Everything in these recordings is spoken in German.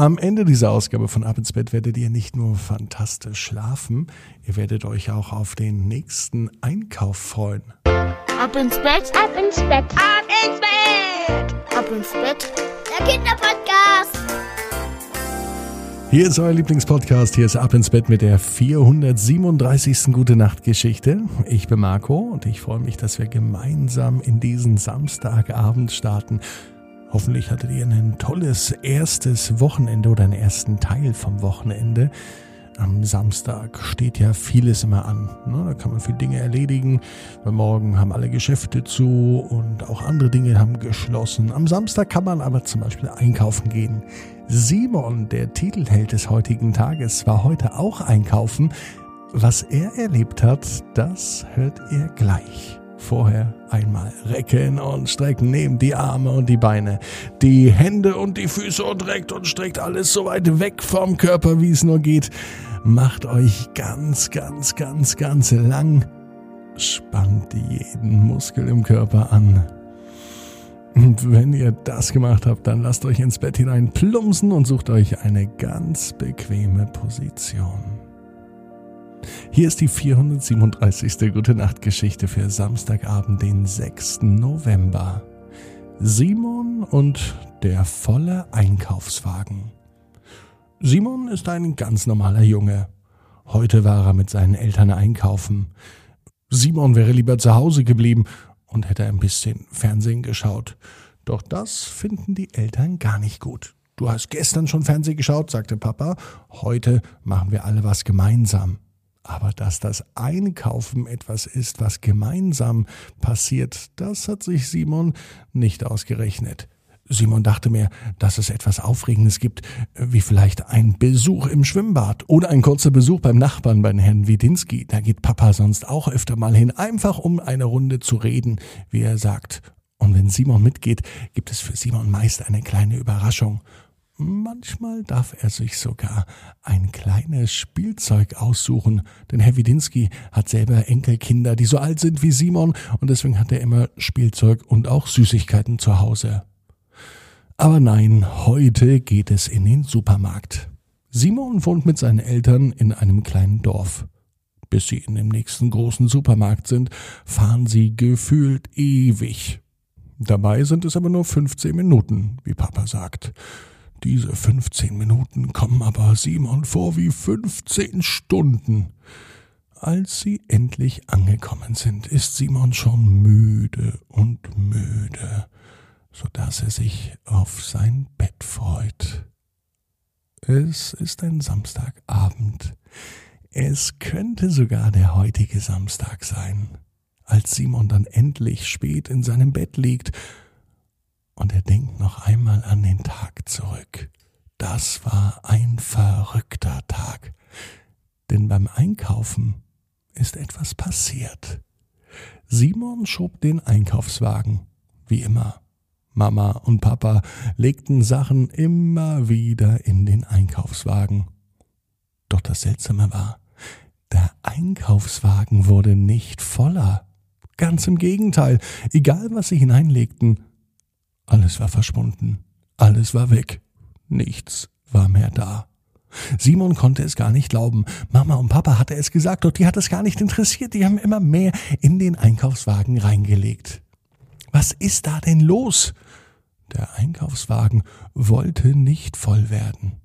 Am Ende dieser Ausgabe von Ab ins Bett werdet ihr nicht nur fantastisch schlafen, ihr werdet euch auch auf den nächsten Einkauf freuen. Ab ins Bett, ab ins Bett, ab ins Bett, ab ins Bett, der Kinderpodcast. Hier ist euer Lieblingspodcast, hier ist Ab ins Bett mit der 437. Gute Nacht Geschichte. Ich bin Marco und ich freue mich, dass wir gemeinsam in diesen Samstagabend starten. Hoffentlich hattet ihr ein tolles erstes Wochenende oder einen ersten Teil vom Wochenende. Am Samstag steht ja vieles immer an. Ne? Da kann man viele Dinge erledigen. Weil morgen haben alle Geschäfte zu und auch andere Dinge haben geschlossen. Am Samstag kann man aber zum Beispiel einkaufen gehen. Simon, der Titelheld des heutigen Tages, war heute auch einkaufen. Was er erlebt hat, das hört ihr gleich. Vorher einmal recken und strecken, nehmt die Arme und die Beine, die Hände und die Füße und reckt und streckt alles so weit weg vom Körper, wie es nur geht. Macht euch ganz, ganz, ganz, ganz lang. Spannt jeden Muskel im Körper an. Und wenn ihr das gemacht habt, dann lasst euch ins Bett hinein plumpsen und sucht euch eine ganz bequeme Position. Hier ist die 437. Gute Nacht Geschichte für Samstagabend, den 6. November. Simon und der volle Einkaufswagen. Simon ist ein ganz normaler Junge. Heute war er mit seinen Eltern einkaufen. Simon wäre lieber zu Hause geblieben und hätte ein bisschen Fernsehen geschaut. Doch das finden die Eltern gar nicht gut. Du hast gestern schon Fernsehen geschaut, sagte Papa. Heute machen wir alle was gemeinsam. Aber dass das Einkaufen etwas ist, was gemeinsam passiert, das hat sich Simon nicht ausgerechnet. Simon dachte mir, dass es etwas Aufregendes gibt, wie vielleicht ein Besuch im Schwimmbad oder ein kurzer Besuch beim Nachbarn, beim Herrn Widinski. Da geht Papa sonst auch öfter mal hin, einfach um eine Runde zu reden, wie er sagt. Und wenn Simon mitgeht, gibt es für Simon meist eine kleine Überraschung. Manchmal darf er sich sogar ein kleines Spielzeug aussuchen, denn Herr Widinski hat selber Enkelkinder, die so alt sind wie Simon, und deswegen hat er immer Spielzeug und auch Süßigkeiten zu Hause. Aber nein, heute geht es in den Supermarkt. Simon wohnt mit seinen Eltern in einem kleinen Dorf. Bis sie in dem nächsten großen Supermarkt sind, fahren sie gefühlt ewig. Dabei sind es aber nur 15 Minuten, wie Papa sagt. Diese 15 Minuten kommen aber Simon vor wie 15 Stunden. Als sie endlich angekommen sind, ist Simon schon müde und müde, so dass er sich auf sein Bett freut. Es ist ein Samstagabend. Es könnte sogar der heutige Samstag sein. Als Simon dann endlich spät in seinem Bett liegt und er denkt noch einmal an den Tag zurück. Das war ein verrückter Tag, denn beim Einkaufen ist etwas passiert. Simon schob den Einkaufswagen, wie immer. Mama und Papa legten Sachen immer wieder in den Einkaufswagen. Doch das Seltsame war, der Einkaufswagen wurde nicht voller. Ganz im Gegenteil, egal was sie hineinlegten, alles war verschwunden. Alles war weg. Nichts war mehr da. Simon konnte es gar nicht glauben. Mama und Papa hatte es gesagt, doch die hat es gar nicht interessiert. Die haben immer mehr in den Einkaufswagen reingelegt. Was ist da denn los? Der Einkaufswagen wollte nicht voll werden.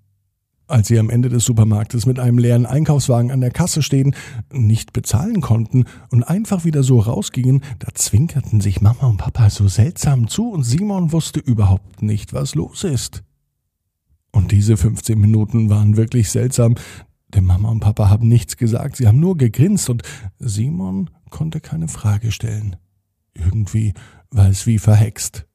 Als sie am Ende des Supermarktes mit einem leeren Einkaufswagen an der Kasse stehen, nicht bezahlen konnten und einfach wieder so rausgingen, da zwinkerten sich Mama und Papa so seltsam zu und Simon wusste überhaupt nicht, was los ist. Und diese 15 Minuten waren wirklich seltsam, denn Mama und Papa haben nichts gesagt, sie haben nur gegrinst und Simon konnte keine Frage stellen. Irgendwie war es wie verhext.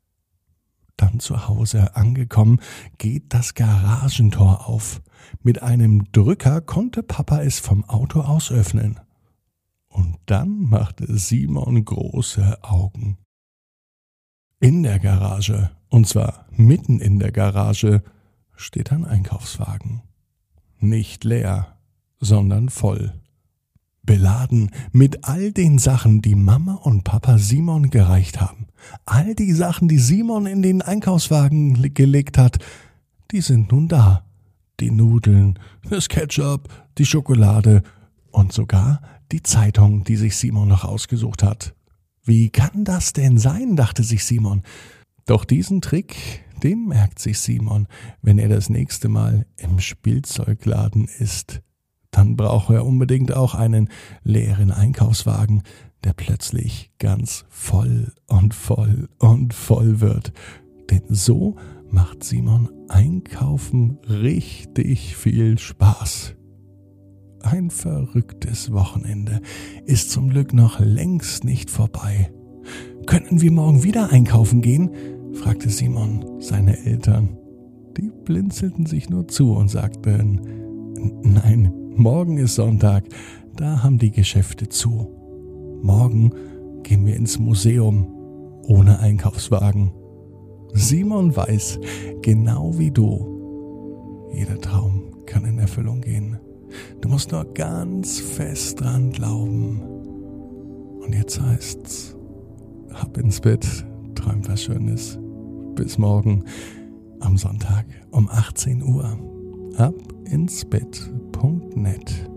Dann zu Hause angekommen, geht das Garagentor auf. Mit einem Drücker konnte Papa es vom Auto aus öffnen. Und dann machte Simon große Augen. In der Garage, und zwar mitten in der Garage, steht ein Einkaufswagen. Nicht leer, sondern voll beladen mit all den Sachen, die Mama und Papa Simon gereicht haben. All die Sachen, die Simon in den Einkaufswagen gelegt hat, die sind nun da. die Nudeln, das Ketchup, die Schokolade und sogar die Zeitung, die sich Simon noch ausgesucht hat. Wie kann das denn sein, dachte sich Simon. Doch diesen Trick, den merkt sich Simon, wenn er das nächste Mal im Spielzeugladen ist. Dann braucht er unbedingt auch einen leeren Einkaufswagen, der plötzlich ganz voll und voll und voll wird. Denn so macht Simon Einkaufen richtig viel Spaß. Ein verrücktes Wochenende ist zum Glück noch längst nicht vorbei. Könnten wir morgen wieder einkaufen gehen? fragte Simon seine Eltern. Die blinzelten sich nur zu und sagten, nein, morgen ist Sonntag, da haben die Geschäfte zu. Morgen gehen wir ins Museum ohne Einkaufswagen. Simon weiß, genau wie du, jeder Traum kann in Erfüllung gehen. Du musst nur ganz fest dran glauben. Und jetzt heißt's, ab ins Bett, träum was Schönes. Bis morgen am Sonntag um 18 Uhr. Ab ins Bett.net.